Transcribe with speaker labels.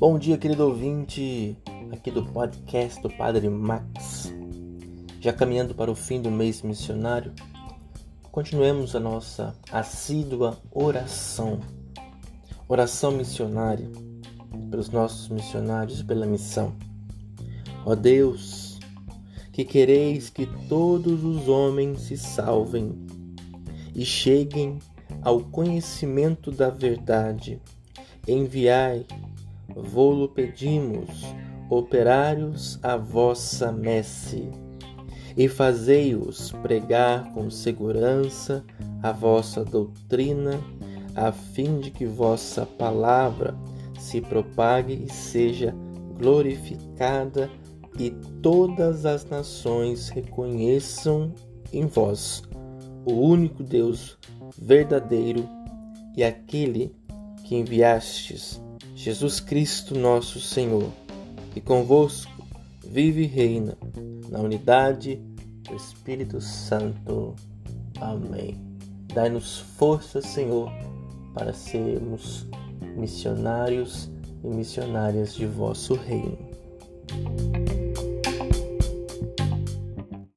Speaker 1: Bom dia, querido ouvinte, aqui do podcast do Padre Max. Já caminhando para o fim do mês missionário, continuemos a nossa assídua oração. Oração missionária pelos nossos missionários e pela missão. Ó Deus, que quereis que todos os homens se salvem e cheguem ao conhecimento da verdade, enviai vô-lo pedimos, operários a vossa messe, e fazei-os pregar com segurança a vossa doutrina, a fim de que vossa palavra se propague e seja glorificada e todas as nações reconheçam em vós o único Deus verdadeiro e aquele que enviastes Jesus Cristo, nosso Senhor, que convosco vive e reina na unidade do Espírito Santo. Amém. Dai-nos força, Senhor, para sermos missionários e missionárias de vosso reino.